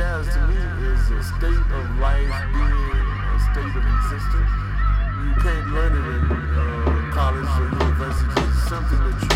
jazz to me is a state of life, being a state of existence. You can't learn it in uh, college or university. It's something that you